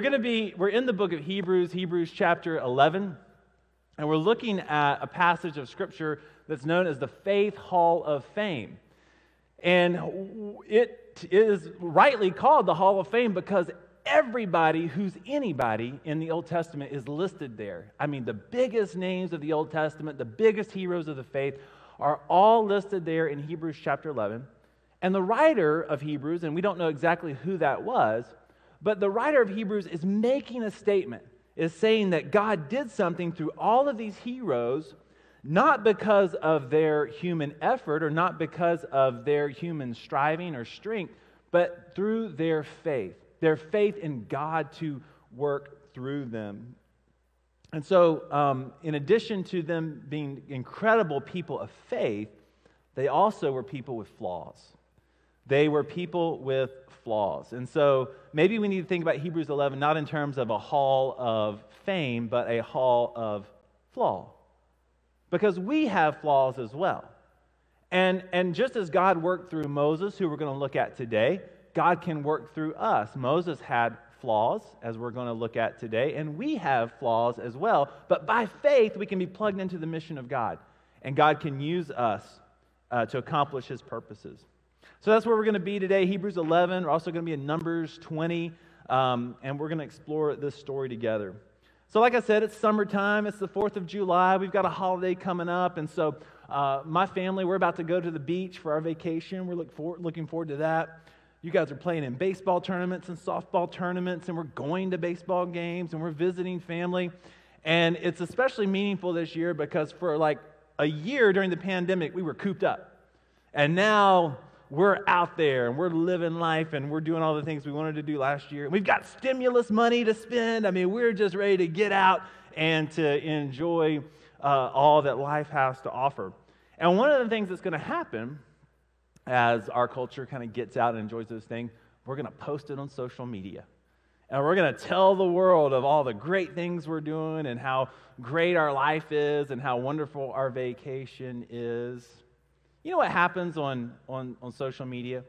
We're going to be, we're in the book of Hebrews, Hebrews chapter 11, and we're looking at a passage of scripture that's known as the Faith Hall of Fame. And it is rightly called the Hall of Fame because everybody who's anybody in the Old Testament is listed there. I mean, the biggest names of the Old Testament, the biggest heroes of the faith, are all listed there in Hebrews chapter 11. And the writer of Hebrews, and we don't know exactly who that was, but the writer of Hebrews is making a statement, is saying that God did something through all of these heroes, not because of their human effort or not because of their human striving or strength, but through their faith, their faith in God to work through them. And so, um, in addition to them being incredible people of faith, they also were people with flaws. They were people with flaws. And so maybe we need to think about Hebrews 11 not in terms of a hall of fame, but a hall of flaw. Because we have flaws as well. And, and just as God worked through Moses, who we're going to look at today, God can work through us. Moses had flaws, as we're going to look at today, and we have flaws as well. But by faith, we can be plugged into the mission of God, and God can use us uh, to accomplish his purposes. So that's where we're going to be today. Hebrews 11. We're also going to be in Numbers 20. Um, and we're going to explore this story together. So, like I said, it's summertime. It's the 4th of July. We've got a holiday coming up. And so, uh, my family, we're about to go to the beach for our vacation. We're look for, looking forward to that. You guys are playing in baseball tournaments and softball tournaments, and we're going to baseball games, and we're visiting family. And it's especially meaningful this year because for like a year during the pandemic, we were cooped up. And now we're out there and we're living life and we're doing all the things we wanted to do last year. We've got stimulus money to spend. I mean, we're just ready to get out and to enjoy uh, all that life has to offer. And one of the things that's going to happen as our culture kind of gets out and enjoys those things, we're going to post it on social media. And we're going to tell the world of all the great things we're doing and how great our life is and how wonderful our vacation is. You know what happens on, on, on social media?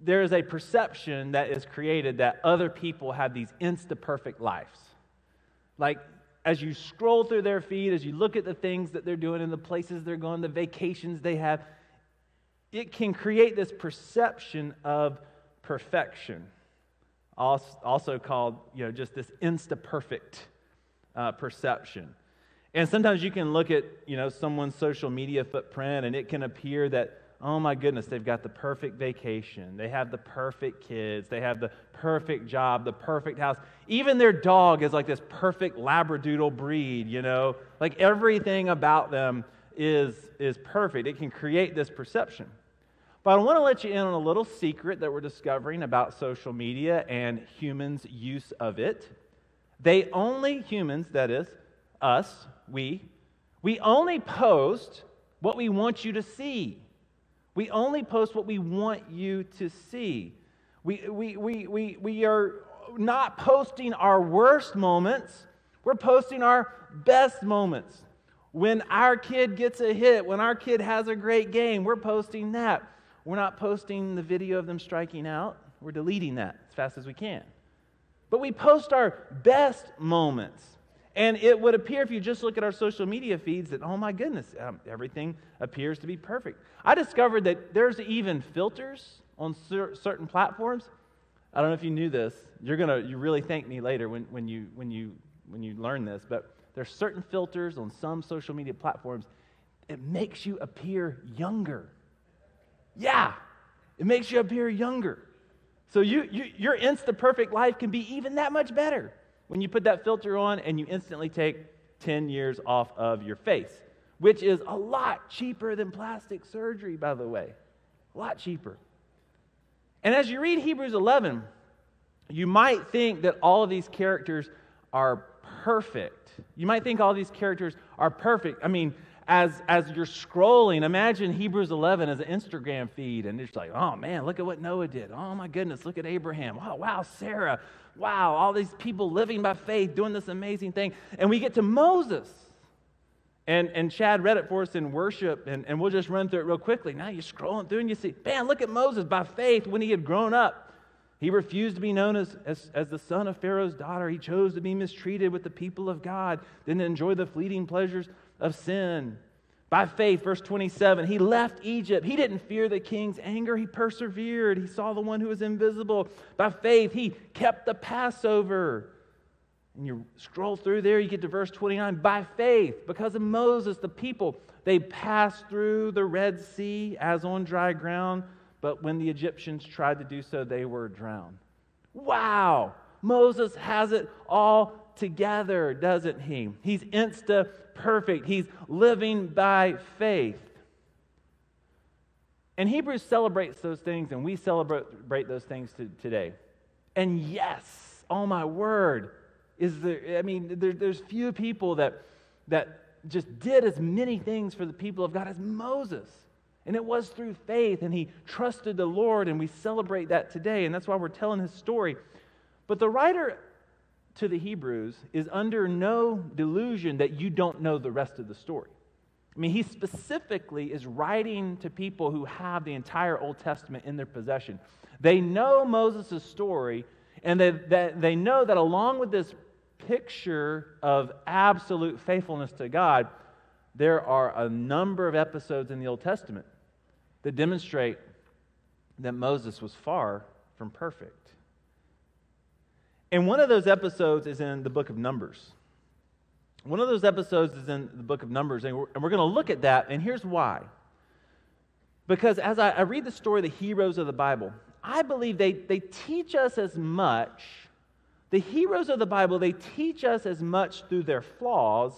There is a perception that is created that other people have these insta perfect lives. Like, as you scroll through their feed, as you look at the things that they're doing and the places they're going, the vacations they have, it can create this perception of perfection, also called, you know, just this insta perfect uh, perception. And sometimes you can look at, you know, someone's social media footprint and it can appear that, oh my goodness, they've got the perfect vacation. They have the perfect kids. They have the perfect job, the perfect house. Even their dog is like this perfect Labradoodle breed, you know? Like everything about them is, is perfect. It can create this perception. But I want to let you in on a little secret that we're discovering about social media and humans' use of it. They only, humans, that is, us, we, we only post what we want you to see. We only post what we want you to see. We, we, we, we, we are not posting our worst moments, we're posting our best moments. When our kid gets a hit, when our kid has a great game, we're posting that. We're not posting the video of them striking out, we're deleting that as fast as we can. But we post our best moments. And it would appear, if you just look at our social media feeds, that, oh my goodness, um, everything appears to be perfect. I discovered that there's even filters on cer- certain platforms. I don't know if you knew this. You're going to you really thank me later when, when, you, when, you, when you learn this, but there's certain filters on some social media platforms. It makes you appear younger. Yeah, it makes you appear younger. So you, you, your insta perfect life can be even that much better when you put that filter on and you instantly take 10 years off of your face, which is a lot cheaper than plastic surgery, by the way. A lot cheaper. And as you read Hebrews 11, you might think that all of these characters are perfect. You might think all these characters are perfect. I mean, as, as you're scrolling, imagine Hebrews 11 as an Instagram feed, and it's like, oh man, look at what Noah did. Oh my goodness, look at Abraham. Wow, wow, Sarah wow, all these people living by faith, doing this amazing thing. And we get to Moses. And, and Chad read it for us in worship, and, and we'll just run through it real quickly. Now you're scrolling through and you see, man, look at Moses by faith when he had grown up. He refused to be known as, as, as, the son of Pharaoh's daughter. He chose to be mistreated with the people of God, didn't enjoy the fleeting pleasures of sin. By faith, verse 27, he left Egypt. He didn't fear the king's anger. He persevered. He saw the one who was invisible. By faith, he kept the Passover. And you scroll through there, you get to verse 29. By faith, because of Moses, the people, they passed through the Red Sea as on dry ground, but when the Egyptians tried to do so, they were drowned. Wow! Moses has it all together, doesn't he? He's insta perfect. He's living by faith. And Hebrews celebrates those things, and we celebrate those things to, today. And yes, oh my word, is there, I mean, there, there's few people that, that just did as many things for the people of God as Moses. And it was through faith, and he trusted the Lord, and we celebrate that today, and that's why we're telling his story. But the writer to the Hebrews is under no delusion that you don't know the rest of the story. I mean, he specifically is writing to people who have the entire Old Testament in their possession. They know Moses' story, and they, they, they know that along with this picture of absolute faithfulness to God, there are a number of episodes in the Old Testament that demonstrate that Moses was far from perfect. And one of those episodes is in the book of Numbers. One of those episodes is in the book of Numbers, and we're, we're going to look at that, and here's why. Because as I, I read the story of the heroes of the Bible, I believe they, they teach us as much, the heroes of the Bible, they teach us as much through their flaws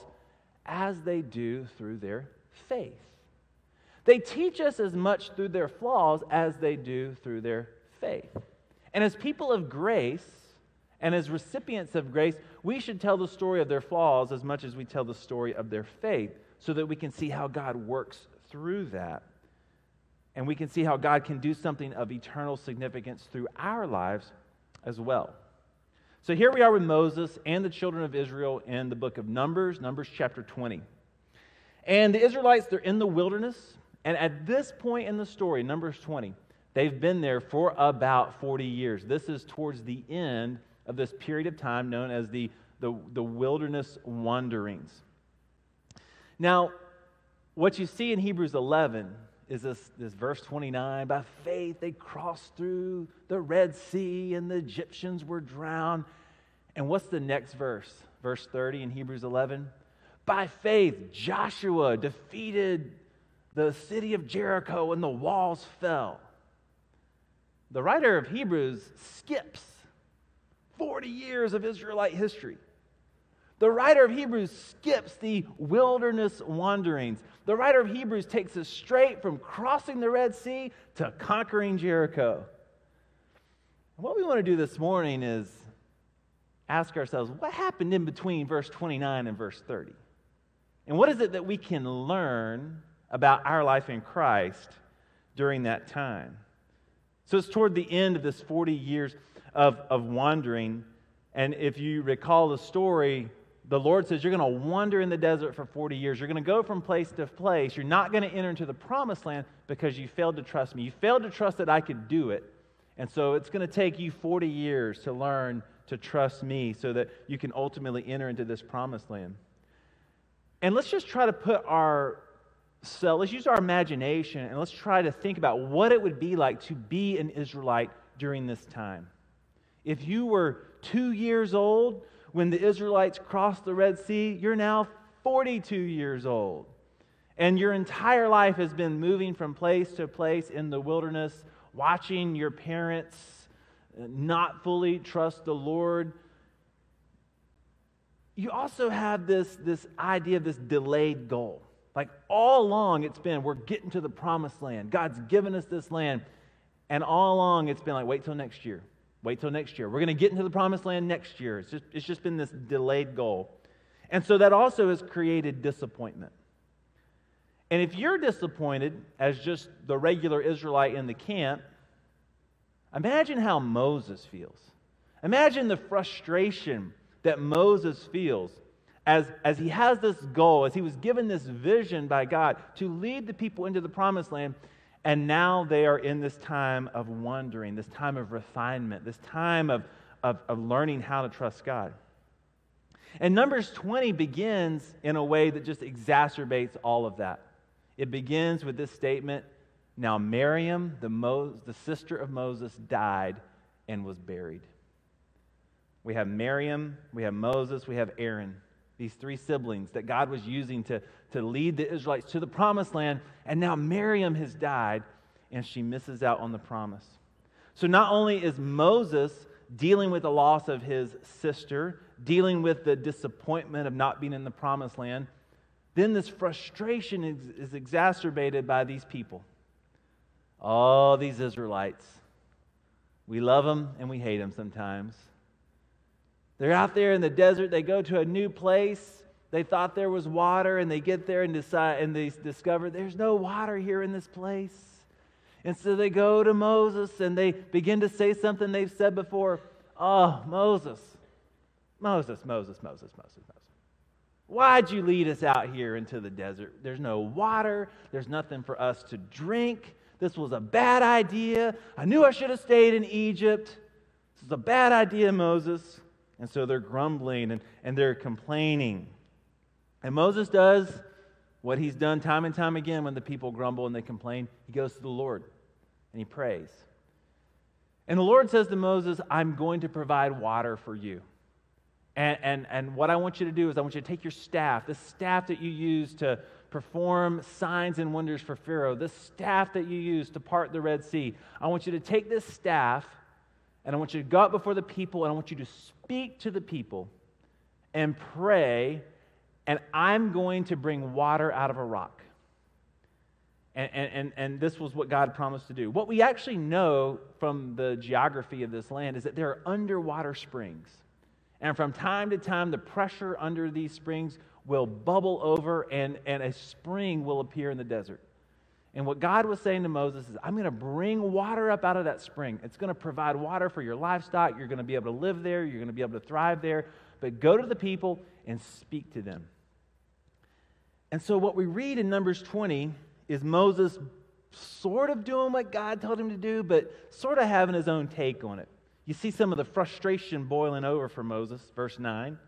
as they do through their faith. They teach us as much through their flaws as they do through their faith. And as people of grace, and as recipients of grace, we should tell the story of their flaws as much as we tell the story of their faith so that we can see how God works through that. And we can see how God can do something of eternal significance through our lives as well. So here we are with Moses and the children of Israel in the book of Numbers, Numbers chapter 20. And the Israelites, they're in the wilderness. And at this point in the story, Numbers 20, they've been there for about 40 years. This is towards the end of this period of time known as the, the, the wilderness wanderings. Now, what you see in Hebrews 11 is this, this verse 29 by faith they crossed through the Red Sea and the Egyptians were drowned. And what's the next verse? Verse 30 in Hebrews 11. By faith, Joshua defeated the city of Jericho and the walls fell. The writer of Hebrews skips 40 years of Israelite history. The writer of Hebrews skips the wilderness wanderings. The writer of Hebrews takes us straight from crossing the Red Sea to conquering Jericho. What we want to do this morning is ask ourselves what happened in between verse 29 and verse 30? And what is it that we can learn about our life in Christ during that time? So it's toward the end of this 40 years of, of wandering. And if you recall the story, the Lord says, You're going to wander in the desert for 40 years. You're going to go from place to place. You're not going to enter into the promised land because you failed to trust me. You failed to trust that I could do it. And so it's going to take you 40 years to learn to trust me so that you can ultimately enter into this promised land. And let's just try to put our so let's use our imagination and let's try to think about what it would be like to be an Israelite during this time. If you were two years old when the Israelites crossed the Red Sea, you're now 42 years old. And your entire life has been moving from place to place in the wilderness, watching your parents not fully trust the Lord. You also have this, this idea of this delayed goal. Like all along, it's been we're getting to the promised land. God's given us this land. And all along, it's been like, wait till next year. Wait till next year. We're going to get into the promised land next year. It's just, it's just been this delayed goal. And so that also has created disappointment. And if you're disappointed as just the regular Israelite in the camp, imagine how Moses feels. Imagine the frustration that Moses feels as, as he has this goal, as he was given this vision by God to lead the people into the promised land, And now they are in this time of wondering, this time of refinement, this time of, of, of learning how to trust God. And Numbers 20 begins in a way that just exacerbates all of that. It begins with this statement Now, Miriam, the, Mo- the sister of Moses, died and was buried. We have Miriam, we have Moses, we have Aaron, these three siblings that God was using to, to lead the Israelites to the promised land. And now Miriam has died and she misses out on the promise. So not only is Moses dealing with the loss of his sister, dealing with the disappointment of not being in the promised land, then this frustration is, is exacerbated by these people. All these Israelites. We love them and we hate them sometimes. They're out there in the desert, they go to a new place. They thought there was water, and they get there and decide and they discover there's no water here in this place. And so they go to Moses and they begin to say something they've said before. Oh, Moses, Moses, Moses, Moses, Moses, Moses. Why'd you lead us out here into the desert? There's no water, there's nothing for us to drink. This was a bad idea. I knew I should have stayed in Egypt. This is a bad idea, Moses. And so they're grumbling and, and they're complaining. And Moses does what he's done time and time again when the people grumble and they complain. He goes to the Lord and he prays. And the Lord says to Moses, I'm going to provide water for you. And, and, and what I want you to do is, I want you to take your staff, the staff that you use to perform signs and wonders for Pharaoh, the staff that you use to part the Red Sea. I want you to take this staff and I want you to go out before the people and I want you to speak to the people and pray, and I'm going to bring water out of a rock. And, and, and, this was what God promised to do. What we actually know from the geography of this land is that there are underwater springs. And from time to time, the pressure under these springs will bubble over and, and a spring will appear in the desert. And what God was saying to Moses is, I'm going to bring water up out of that spring. It's going to provide water for your livestock. You're going to be able to live there. You're going to be able to thrive there. But go to the people and speak to them. And so, what we read in Numbers 20 is Moses sort of doing what God told him to do, but sort of having his own take on it. You see some of the frustration boiling over for Moses, verse 9.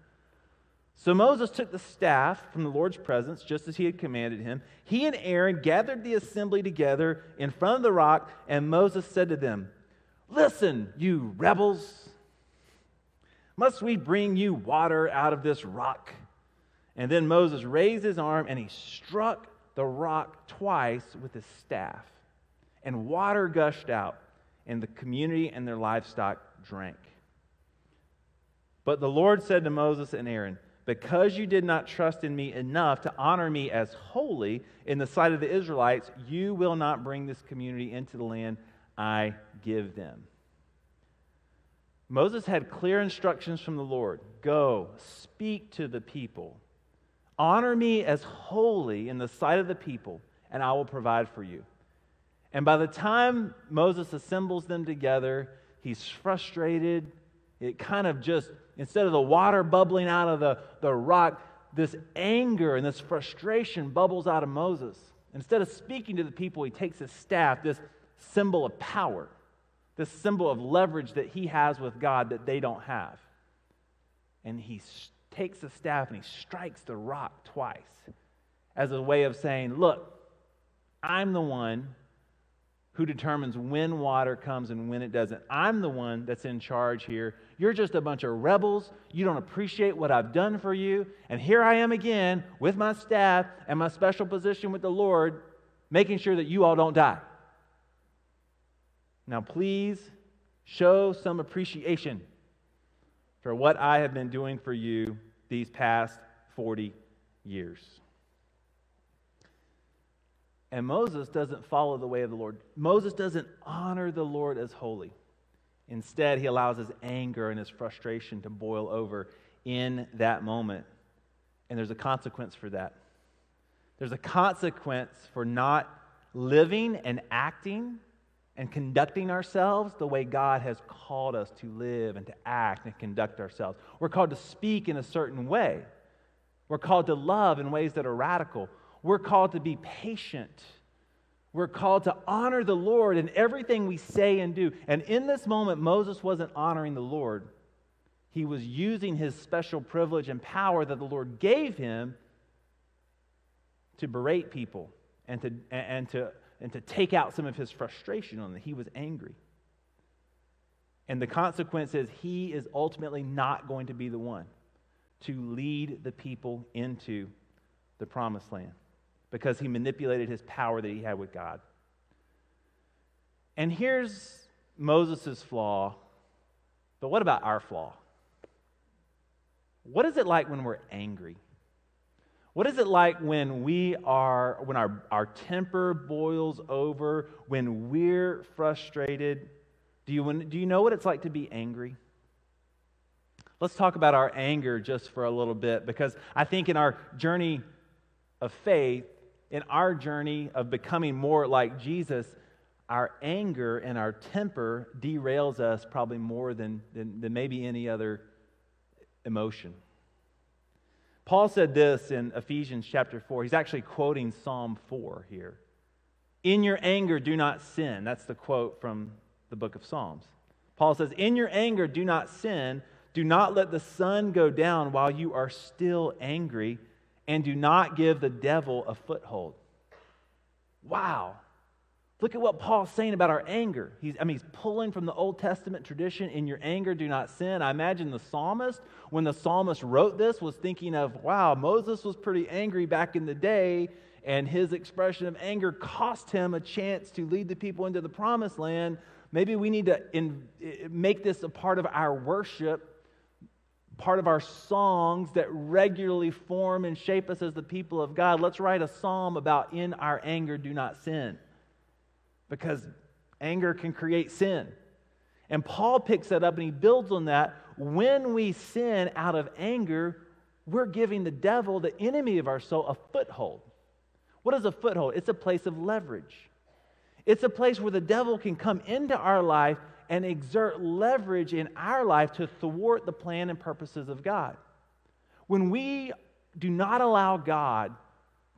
So Moses took the staff from the Lord's presence, just as he had commanded him. He and Aaron gathered the assembly together in front of the rock, and Moses said to them, Listen, you rebels, must we bring you water out of this rock? And then Moses raised his arm and he struck the rock twice with his staff, and water gushed out, and the community and their livestock drank. But the Lord said to Moses and Aaron, Because you did not trust in me enough to honor me as holy in the sight of the Israelites, you will not bring this community into the land I give them. Moses had clear instructions from the Lord Go, speak to the people Honor me as holy in the sight of the people, and I will provide for you. And by the time Moses assembles them together, he's frustrated. It kind of just, instead of the water bubbling out of the, the rock, this anger and this frustration bubbles out of Moses. Instead of speaking to the people, he takes his staff, this symbol of power, this symbol of leverage that he has with God that they don't have. And he takes the staff and he strikes the rock twice as a way of saying, Look, I'm the one who determines when water comes and when it doesn't. I'm the one that's in charge here. You're just a bunch of rebels. You don't appreciate what I've done for you. And here I am again with my staff and my special position with the Lord, making sure that you all don't die. Now, please show some appreciation for what I have been doing for you these past 40 years. And Moses doesn't follow the way of the Lord. Moses doesn't honor the Lord as holy. Instead, he allows his anger and his frustration to boil over in that moment. And there's a consequence for that. There's a consequence for not living and acting and conducting ourselves the way God has called us to live and to act and conduct ourselves. We're called to speak in a certain way. We're called to love in ways that are radical. We're called to be patient. We're called to honor the Lord in everything we say and do. And in this moment, Moses wasn't honoring the Lord. He was using his special privilege and power that the Lord gave him to berate people and to, and to, and to take out some of his frustration on them. He was angry. And the consequence is he is ultimately not going to be the one to lead the people into the promised land because he manipulated his power that he had with God. And here's Moses' flaw, but what about our flaw? What is it like when we're angry? What is it like when we are, when our, our temper boils over, when we're frustrated? Do you, do you know what it's like to be angry? Let's talk about our anger just for a little bit because I think in our journey of faith, in our journey of becoming more like Jesus, our anger and our temper derails us probably more than, than, than maybe any other emotion. Paul said this in Ephesians chapter 4. He's actually quoting Psalm 4 here. In your anger, do not sin. That's the quote from the book of Psalms. Paul says, In your anger, do not sin. Do not let the sun go down while you are still angry and do not give the devil a foothold. Wow. Look at what Paul's saying about our anger. He's, I mean, he's pulling from the Old Testament tradition in your anger, do not sin. I imagine the psalmist, when the psalmist wrote this, was thinking of, wow, Moses was pretty angry back in the day, and his expression of anger cost him a chance to lead the people into the promised land. Maybe we need to in, make this a part of our worship part of our songs that regularly form and shape us as the people of God. Let's write a psalm about in our anger, do not sin. Because anger can create sin. And Paul picks that up and he builds on that. When we sin out of anger, we're giving the devil, the enemy of our soul, a foothold. What is a foothold? It's a place of leverage. It's a place where the devil can come into our life and exert leverage in our life to thwart the plan and purposes of God. When we do not allow God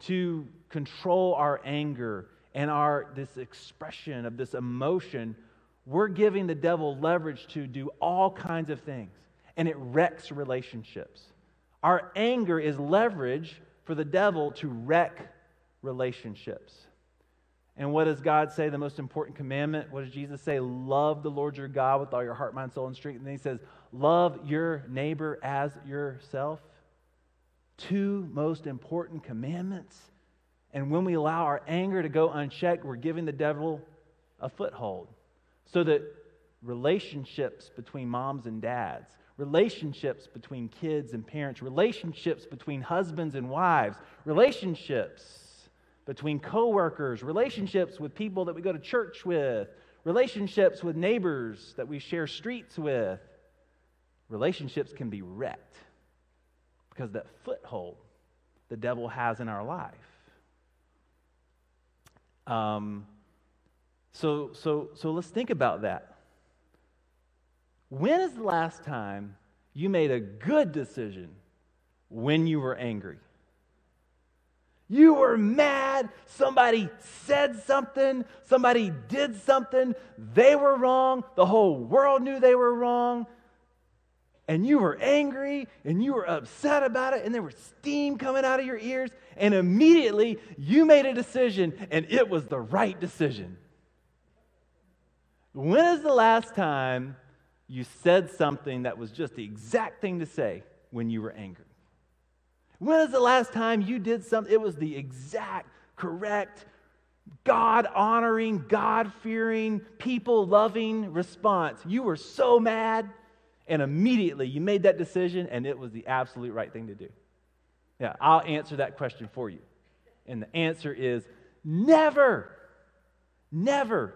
to control our anger and our this expression of this emotion, we're giving the devil leverage to do all kinds of things, and it wrecks relationships. Our anger is leverage for the devil to wreck relationships. And what does God say? The most important commandment. What does Jesus say? Love the Lord your God with all your heart, mind, soul, and strength. And then he says, Love your neighbor as yourself. Two most important commandments. And when we allow our anger to go unchecked, we're giving the devil a foothold. So that relationships between moms and dads, relationships between kids and parents, relationships between husbands and wives, relationships between coworkers, relationships with people that we go to church with, relationships with neighbors that we share streets with. Relationships can be wrecked because that foothold the devil has in our life. Um, so, so, so let's think about that. When is the last time you made a good decision when you were angry? You were mad. Somebody said something. Somebody did something. They were wrong. The whole world knew they were wrong. And you were angry and you were upset about it, and there was steam coming out of your ears. And immediately you made a decision, and it was the right decision. When is the last time you said something that was just the exact thing to say when you were angry? When was the last time you did something? It was the exact, correct, God honoring, God fearing, people loving response. You were so mad, and immediately you made that decision, and it was the absolute right thing to do. Yeah, I'll answer that question for you. And the answer is never. Never.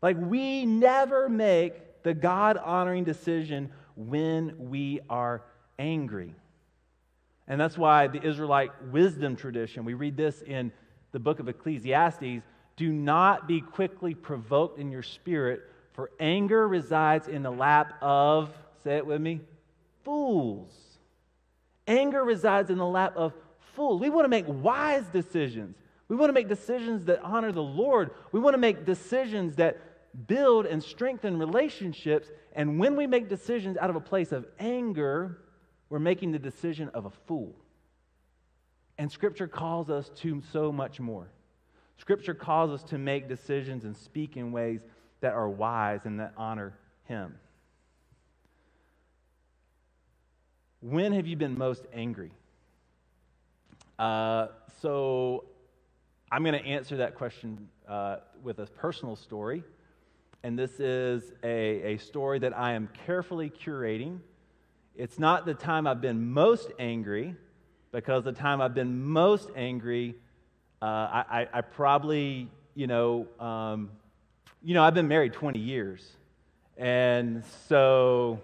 Like, we never make the God honoring decision when we are angry. And that's why the Israelite wisdom tradition, we read this in the book of Ecclesiastes do not be quickly provoked in your spirit, for anger resides in the lap of, say it with me, fools. Anger resides in the lap of fools. We want to make wise decisions. We want to make decisions that honor the Lord. We want to make decisions that build and strengthen relationships. And when we make decisions out of a place of anger, we're making the decision of a fool. And Scripture calls us to so much more. Scripture calls us to make decisions and speak in ways that are wise and that honor Him. When have you been most angry? Uh, so I'm going to answer that question uh, with a personal story. And this is a, a story that I am carefully curating. It's not the time I've been most angry, because the time I've been most angry, uh, I, I, I, probably, you know, um, you know, I've been married 20 years. And so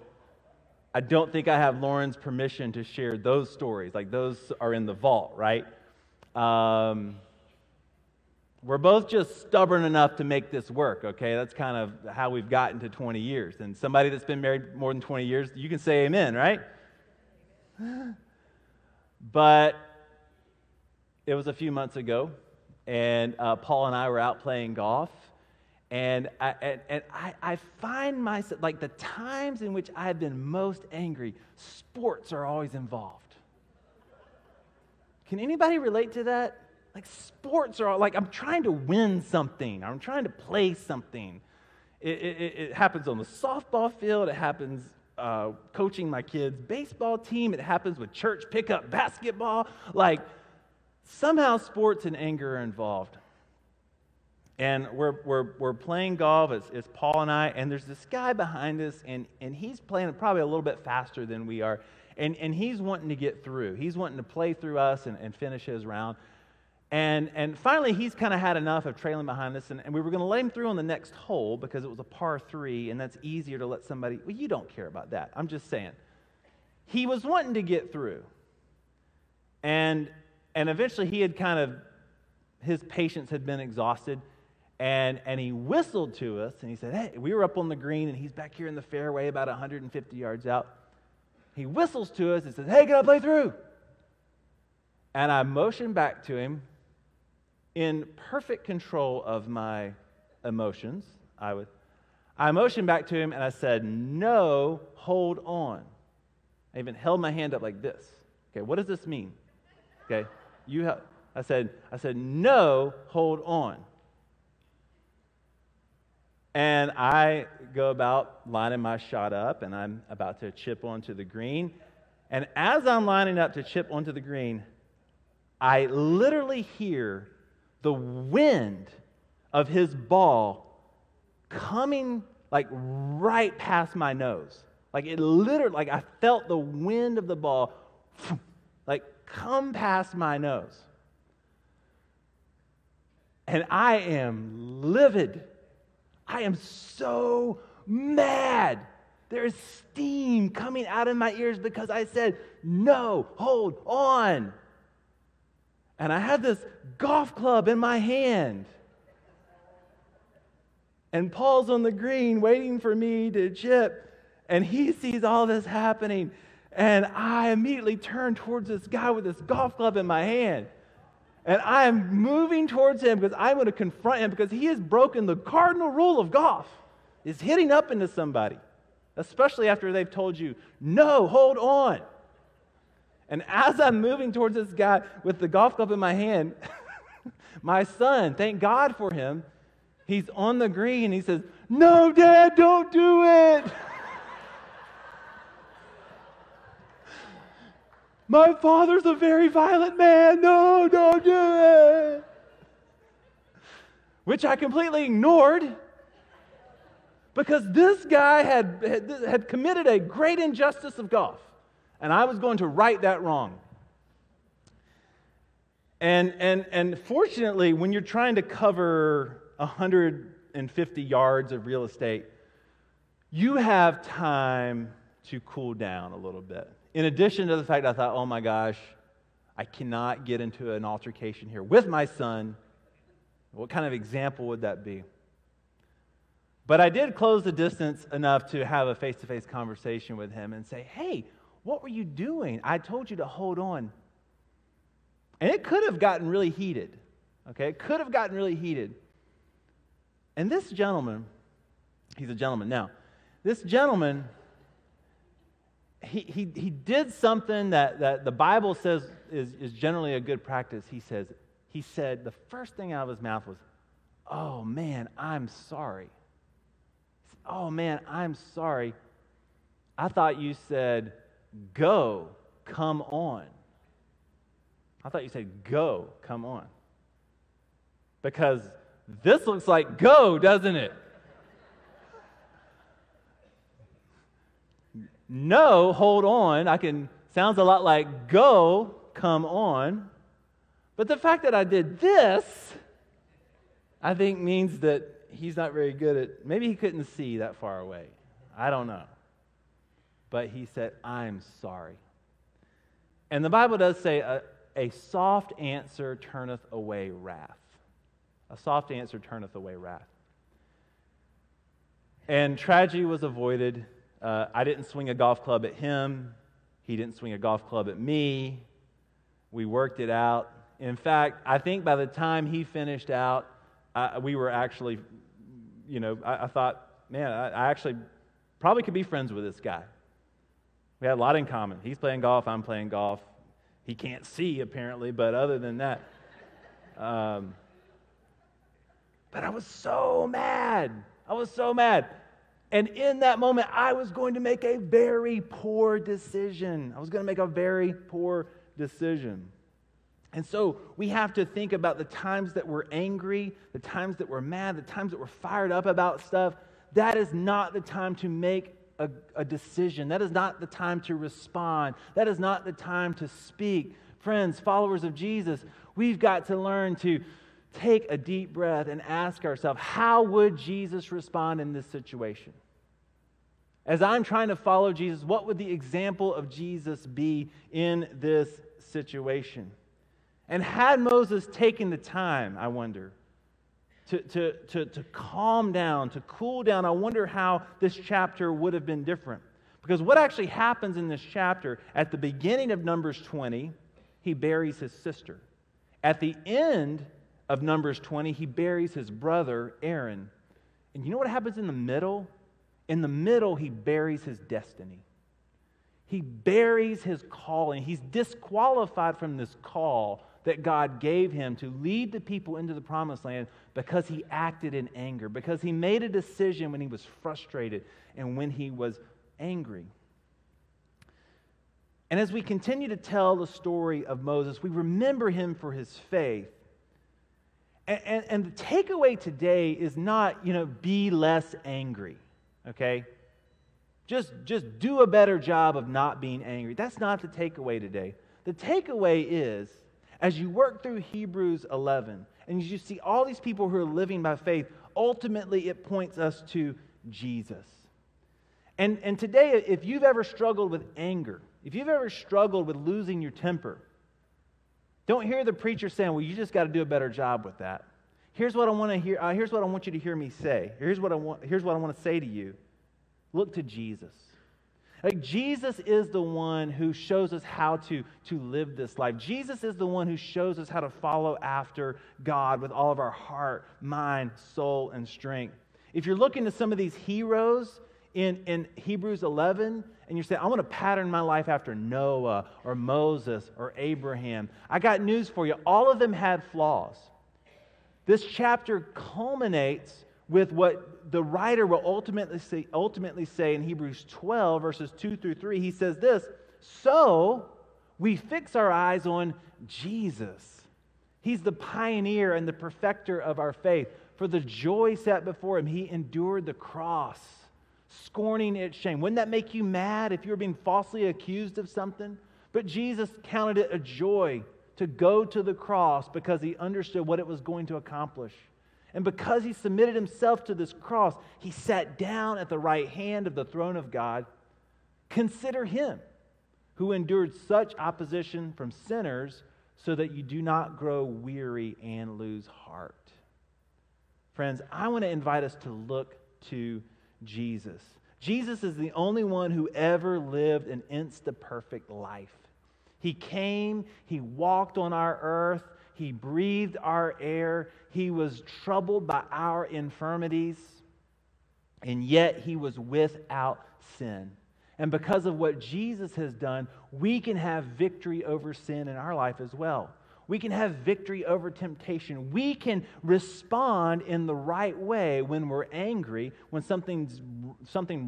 I don't think I have Lauren's permission to share those stories. Like, those are in the vault, right? Um, we're both just stubborn enough to make this work, okay? That's kind of how we've gotten to 20 years. And somebody that's been married more than 20 years, you can say amen, right? But it was a few months ago, and uh, Paul and I were out playing golf. And, I, and, and I, I find myself, like the times in which I've been most angry, sports are always involved. Can anybody relate to that? Like sports are like I'm trying to win something. I'm trying to play something. It, it, it happens on the softball field. It happens uh, coaching my kids' baseball team. It happens with church pickup basketball. Like somehow sports and anger are involved. And we're, we're, we're playing golf. It's, it's Paul and I, and there's this guy behind us, and, and he's playing probably a little bit faster than we are. And, and he's wanting to get through. He's wanting to play through us and, and finish his round. And, and finally, he's kind of had enough of trailing behind us, and, and we were going to let him through on the next hole because it was a par three, and that's easier to let somebody. Well, you don't care about that. I'm just saying. He was wanting to get through. And, and eventually, he had kind of, his patience had been exhausted, and, and he whistled to us, and he said, Hey, we were up on the green, and he's back here in the fairway about 150 yards out. He whistles to us and says, Hey, can I play through? And I motioned back to him in perfect control of my emotions, I would. I motioned back to him and I said, No, hold on. I even held my hand up like this. Okay, what does this mean? Okay, you have, I said, I said, No, hold on. And I go about lining my shot up and I'm about to chip onto the green. And as I'm lining up to chip onto the green, I literally hear the wind of his ball coming like right past my nose. Like it literally, like I felt the wind of the ball like come past my nose. And I am livid. I am so mad. There is steam coming out of my ears because I said, No, hold on and I had this golf club in my hand. And Paul's on the green waiting for me to chip, and he sees all this happening. And I immediately turn towards this guy with this golf club in my hand. And I am moving towards him because I'm going to confront him because he has broken the cardinal rule of golf is hitting up into somebody, especially after they've told you, no, hold on. And as I'm moving towards this guy with the golf club in my hand, my son, thank God for him, he's on the green. He says, No, Dad, don't do it. my father's a very violent man. No, don't do it. Which I completely ignored because this guy had, had, had committed a great injustice of golf and I was going to right that wrong. And, and, and fortunately, when you're trying to cover 150 yards of real estate, you have time to cool down a little bit. In addition to the fact I thought, oh my gosh, I cannot get into an altercation here with my son. What kind of example would that be? But I did close the distance enough to have a face to face conversation with him and say, hey, what were you doing? I told you to hold on. And it could have gotten really heated. Okay? It could have gotten really heated. And this gentleman, he's a gentleman now, this gentleman, he, he, he did something that, that the Bible says is, is generally a good practice. He says, he said, the first thing out of his mouth was, Oh man, I'm sorry. Oh man, I'm sorry. I thought you said, Go, come on. I thought you said, Go, come on. Because this looks like go, doesn't it? no, hold on. I can, sounds a lot like go, come on. But the fact that I did this, I think means that he's not very good at, maybe he couldn't see that far away. I don't know. But he said, I'm sorry. And the Bible does say, a, a soft answer turneth away wrath. A soft answer turneth away wrath. And tragedy was avoided. Uh, I didn't swing a golf club at him. He didn't swing a golf club at me. We worked it out. In fact, I think by the time he finished out, I, we were actually, you know, I, I thought, man, I, I, actually probably could be friends with this guy. We had a lot in common. He's playing golf, I'm playing golf. He can't see, apparently, but other than that. Um, but I was so mad. I was so mad. And in that moment, I was going to make a very poor decision. I was going to make a very poor decision. And so we have to think about the times that we're angry, the times that we're mad, the times that we're fired up about stuff. That is not the time to make a, a, decision. That is not the time to respond. That is not the time to speak. Friends, followers of Jesus, we've got to learn to take a deep breath and ask ourselves, how would Jesus respond in this situation? As I'm trying to follow Jesus, what would the example of Jesus be in this situation? And had Moses taken the time, I wonder, to, to, to, to calm down, to cool down, I wonder how this chapter would have been different. Because what actually happens in this chapter, at the beginning of Numbers 20, he buries his sister. At the end of Numbers 20, he buries his brother, Aaron. And you know what happens in the middle? In the middle, he buries his destiny. He buries his calling. He's disqualified from this call that God gave him to lead the people into the promised land because he acted in anger, because he made a decision when he was frustrated and when he was angry. And as we continue to tell the story of Moses, we remember him for his faith. And, and, and the takeaway today is not, you know, be less angry, okay? Just, just do a better job of not being angry. That's not the takeaway today. The takeaway is as you work through Hebrews 11 and as you see all these people who are living by faith, ultimately it points us to Jesus. And, and today, if you've ever struggled with anger, if you've ever struggled with losing your temper, don't hear the preacher saying, well, you just got to do a better job with that. Here's what I want to hear. Uh, here's what I want you to hear me say. Here's what I want, here's what I want to say to you. Look to Jesus. Like Jesus is the one who shows us how to, to live this life. Jesus is the one who shows us how to follow after God with all of our heart, mind, soul, and strength. If you're looking to some of these heroes in, in Hebrews 11, and you're saying, I want to pattern my life after Noah or Moses or Abraham, I got news for you. All of them had flaws. This chapter culminates with what the writer will ultimately say, ultimately say in Hebrews 12, verses 2 through 3. He says this So we fix our eyes on Jesus. He's the pioneer and the perfecter of our faith. For the joy set before him, he endured the cross, scorning its shame. Wouldn't that make you mad if you were being falsely accused of something? But Jesus counted it a joy to go to the cross because he understood what it was going to accomplish. And because he submitted himself to this cross, he sat down at the right hand of the throne of God. Consider him who endured such opposition from sinners so that you do not grow weary and lose heart. Friends, I want to invite us to look to Jesus. Jesus is the only one who ever lived an insta perfect life. He came, he walked on our earth, He breathed our air. He was troubled by our infirmities. And yet he was without sin. And because of what Jesus has done, we can have victory over sin in our life as well. We can have victory over temptation. We can respond in the right way when we're angry, when something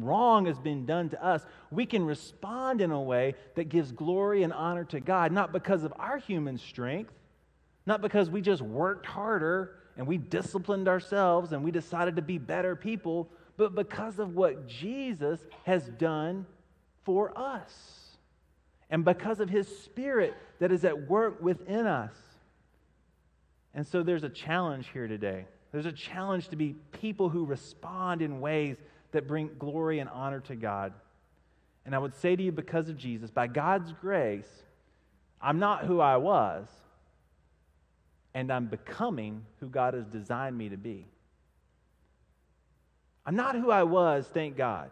wrong has been done to us. We can respond in a way that gives glory and honor to God, not because of our human strength, not because we just worked harder and we disciplined ourselves and we decided to be better people, but because of what Jesus has done for us. And because of his spirit that is at work within us. And so there's a challenge here today. There's a challenge to be people who respond in ways that bring glory and honor to God. And I would say to you, because of Jesus, by God's grace, I'm not who I was, and I'm becoming who God has designed me to be. I'm not who I was, thank God,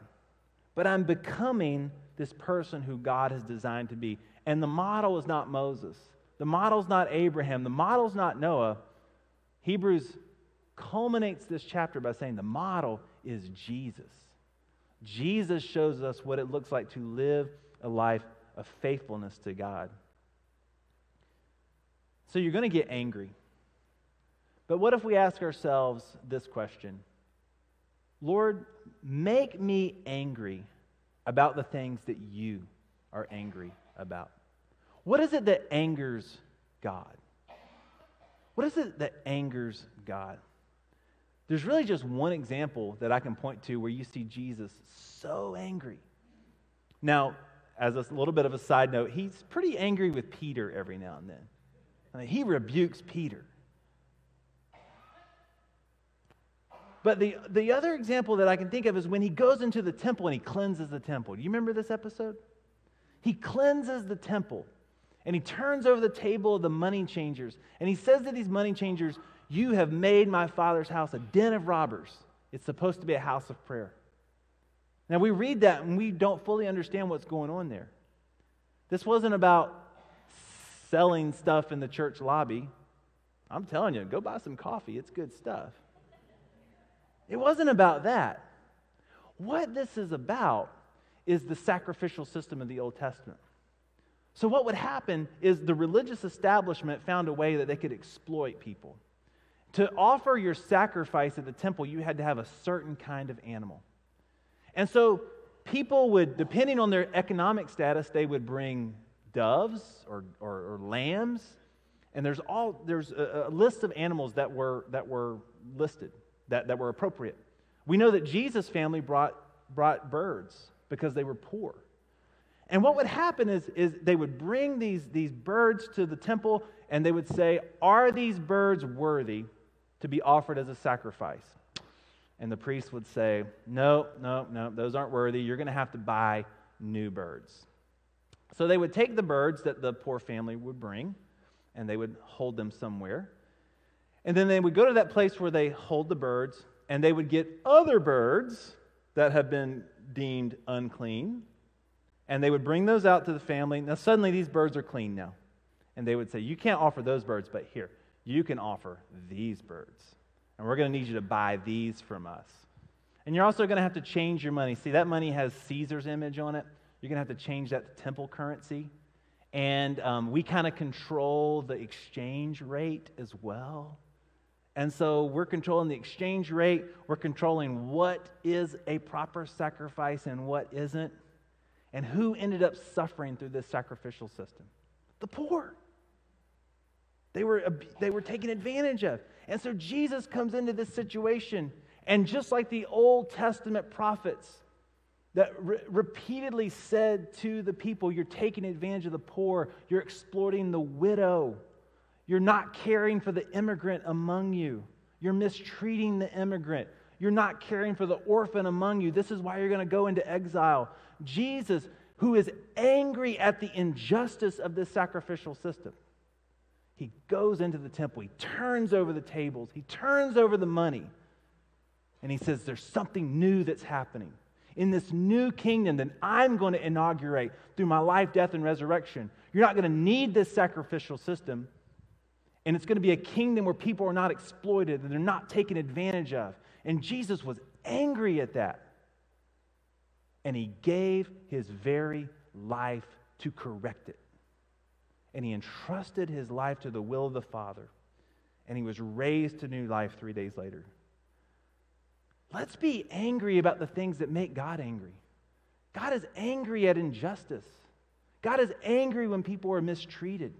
but I'm becoming this person who God has designed to be. And the model is not Moses, the model is not Abraham, the model is not Noah. Hebrews culminates this chapter by saying the model is Jesus. Jesus shows us what it looks like to live a life of faithfulness to God. So you're going to get angry. But what if we ask ourselves this question Lord, make me angry about the things that you are angry about? What is it that angers God? What is it that angers God? There's really just one example that I can point to where you see Jesus so angry. Now, as a little bit of a side note, he's pretty angry with Peter every now and then. Mean, he rebukes Peter. But the, the other example that I can think of is when he goes into the temple and he cleanses the temple. Do you remember this episode? He cleanses the temple and he turns over the table of the money changers and he says to these money changers, You have made my father's house a den of robbers. It's supposed to be a house of prayer. Now we read that and we don't fully understand what's going on there. This wasn't about selling stuff in the church lobby. I'm telling you, go buy some coffee, it's good stuff. It wasn't about that. What this is about is the sacrificial system of the Old Testament. So, what would happen is the religious establishment found a way that they could exploit people. To offer your sacrifice at the temple, you had to have a certain kind of animal. And so, people would, depending on their economic status, they would bring doves or, or, or lambs. And there's, all, there's a, a list of animals that were, that were listed that, that were appropriate. We know that Jesus' family brought, brought birds because they were poor. And what would happen is, is they would bring these, these birds to the temple and they would say, Are these birds worthy to be offered as a sacrifice? And the priest would say, No, no, no, those aren't worthy. You're going to have to buy new birds. So they would take the birds that the poor family would bring and they would hold them somewhere. And then they would go to that place where they hold the birds, and they would get other birds that have been deemed unclean, and they would bring those out to the family. Now, suddenly, these birds are clean now. And they would say, You can't offer those birds, but here, you can offer these birds. And we're going to need you to buy these from us. And you're also going to have to change your money. See, that money has Caesar's image on it. You're going to have to change that to temple currency. And um, we kind of control the exchange rate as well. And so we're controlling the exchange rate, we're controlling what is a proper sacrifice and what isn't. And who ended up suffering through this sacrificial system? The poor. They were, they were taken advantage of. And so Jesus comes into this situation, and just like the Old Testament prophets that re- repeatedly said to the people, You're taking advantage of the poor, you're exploiting the widow. You're not caring for the immigrant among you. You're mistreating the immigrant. You're not caring for the orphan among you. This is why you're going to go into exile. Jesus, who is angry at the injustice of this sacrificial system, he goes into the temple. He turns over the tables. He turns over the money. And he says, There's something new that's happening. In this new kingdom that I'm going to inaugurate through my life, death, and resurrection, you're not going to need this sacrificial system And it's going to be a kingdom where people are not exploited and they're not taken advantage of. And Jesus was angry at that. And he gave his very life to correct it. And he entrusted his life to the will of the Father. And he was raised to new life three days later. Let's be angry about the things that make God angry. God is angry at injustice. God is angry when people are mistreated.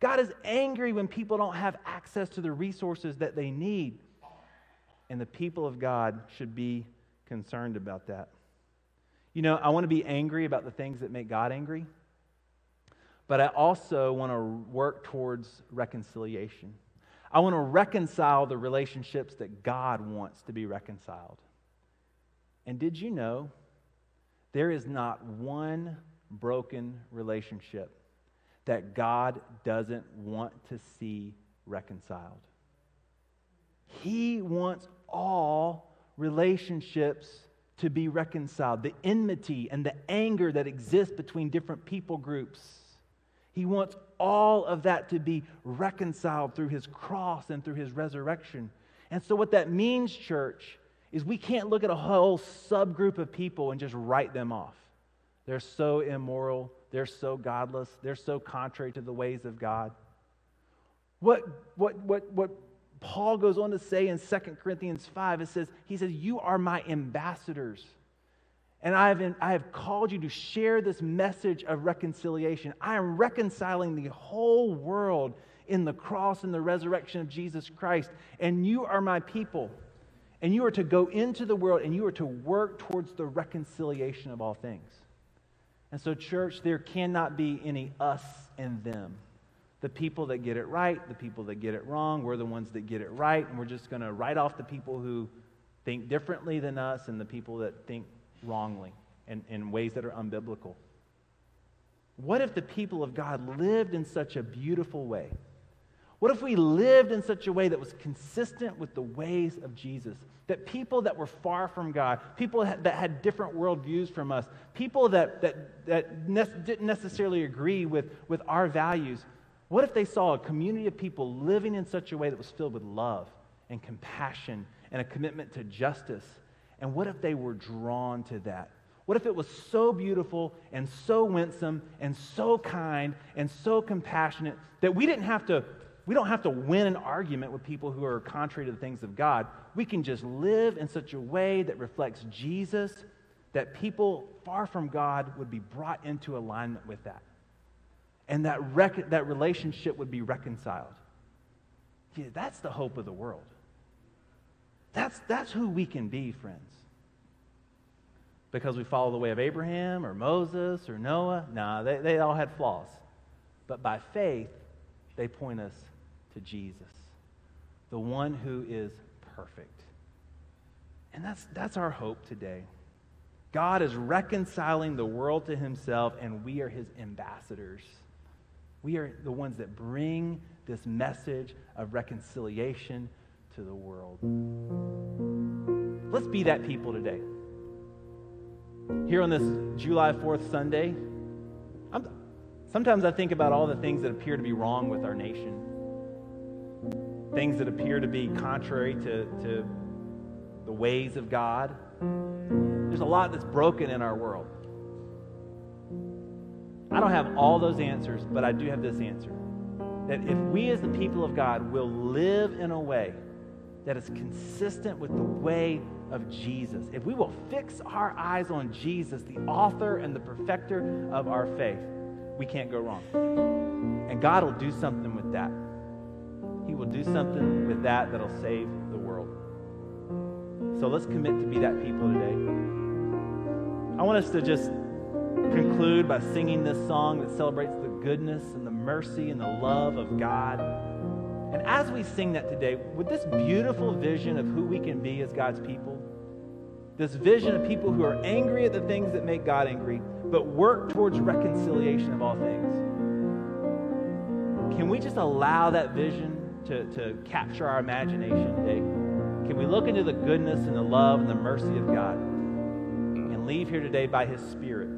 God is angry when people don't have access to the resources that they need. And the people of God should be concerned about that. You know, I want to be angry about the things that make God angry, but I also want to work towards reconciliation. I want to reconcile the relationships that God wants to be reconciled. And did you know there is not one broken relationship that God doesn't want to see reconciled? He wants all relationships to be reconciled. The enmity and the anger that exists between different people groups. He wants all of that to be reconciled through his cross and through his resurrection. And so, what that means, church, is we can't look at a whole subgroup of people and just write them off. They're so immoral, they're so godless, they're so contrary to the ways of God. What, what, what, what Paul goes on to say in 2 Corinthians 5, it says, he says, You are my ambassadors. And I have, I have called you to share this message of reconciliation. I am reconciling the whole world in the cross and the resurrection of Jesus Christ. And you are my people. And you are to go into the world and you are to work towards the reconciliation of all things. And so, church, there cannot be any us and them. The people that get it right, the people that get it wrong, we're the ones that get it right, and we're just going to write off the people who think differently than us and the people that think wrongly and in ways that are unbiblical. What if the people of God lived in such a beautiful way? What if we lived in such a way that was consistent with the ways of Jesus? That people that were far from God, people that had different worldviews from us, people that, that, that ne- didn't necessarily agree with, with our values, what if they saw a community of people living in such a way that was filled with love and compassion and a commitment to justice and what if they were drawn to that? What if it was so beautiful and so winsome and so kind and so compassionate that we didn't have to we don't have to win an argument with people who are contrary to the things of God. We can just live in such a way that reflects Jesus that people far from God would be brought into alignment with that. And that, rec- that relationship would be reconciled. Yeah, that's the hope of the world. That's, that's who we can be, friends. Because we follow the way of Abraham or Moses or Noah? Nah, they, they all had flaws. But by faith, they point us to Jesus, the one who is perfect. And that's, that's our hope today. God is reconciling the world to himself, and we are his ambassadors. We are the ones that bring this message of reconciliation to the world. Let's be that people today. Here on this July 4th Sunday, I'm, sometimes I think about all the things that appear to be wrong with our nation, things that appear to be contrary to, to the ways of God. There's a lot that's broken in our world. I don't have all those answers, but I do have this answer that if we as the people of God will live in a way that is consistent with the way of Jesus, if we will fix our eyes on Jesus, the author and the perfecter of our faith, we can't go wrong. And God will do something with that. He will do something with that that'll save the world. So let's commit to be that people today. I want us to just conclude by singing this song that celebrates the goodness and the mercy and the love of God. And as we sing that today, with this beautiful vision of who we can be as God's people, this vision of people who are angry at the things that make God angry, but work towards reconciliation of all things, can we just allow that vision to, to capture our imagination today? Can we look into the goodness and the love and the mercy of God and leave here today by His Spirit,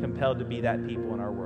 compelled to be that people in our world?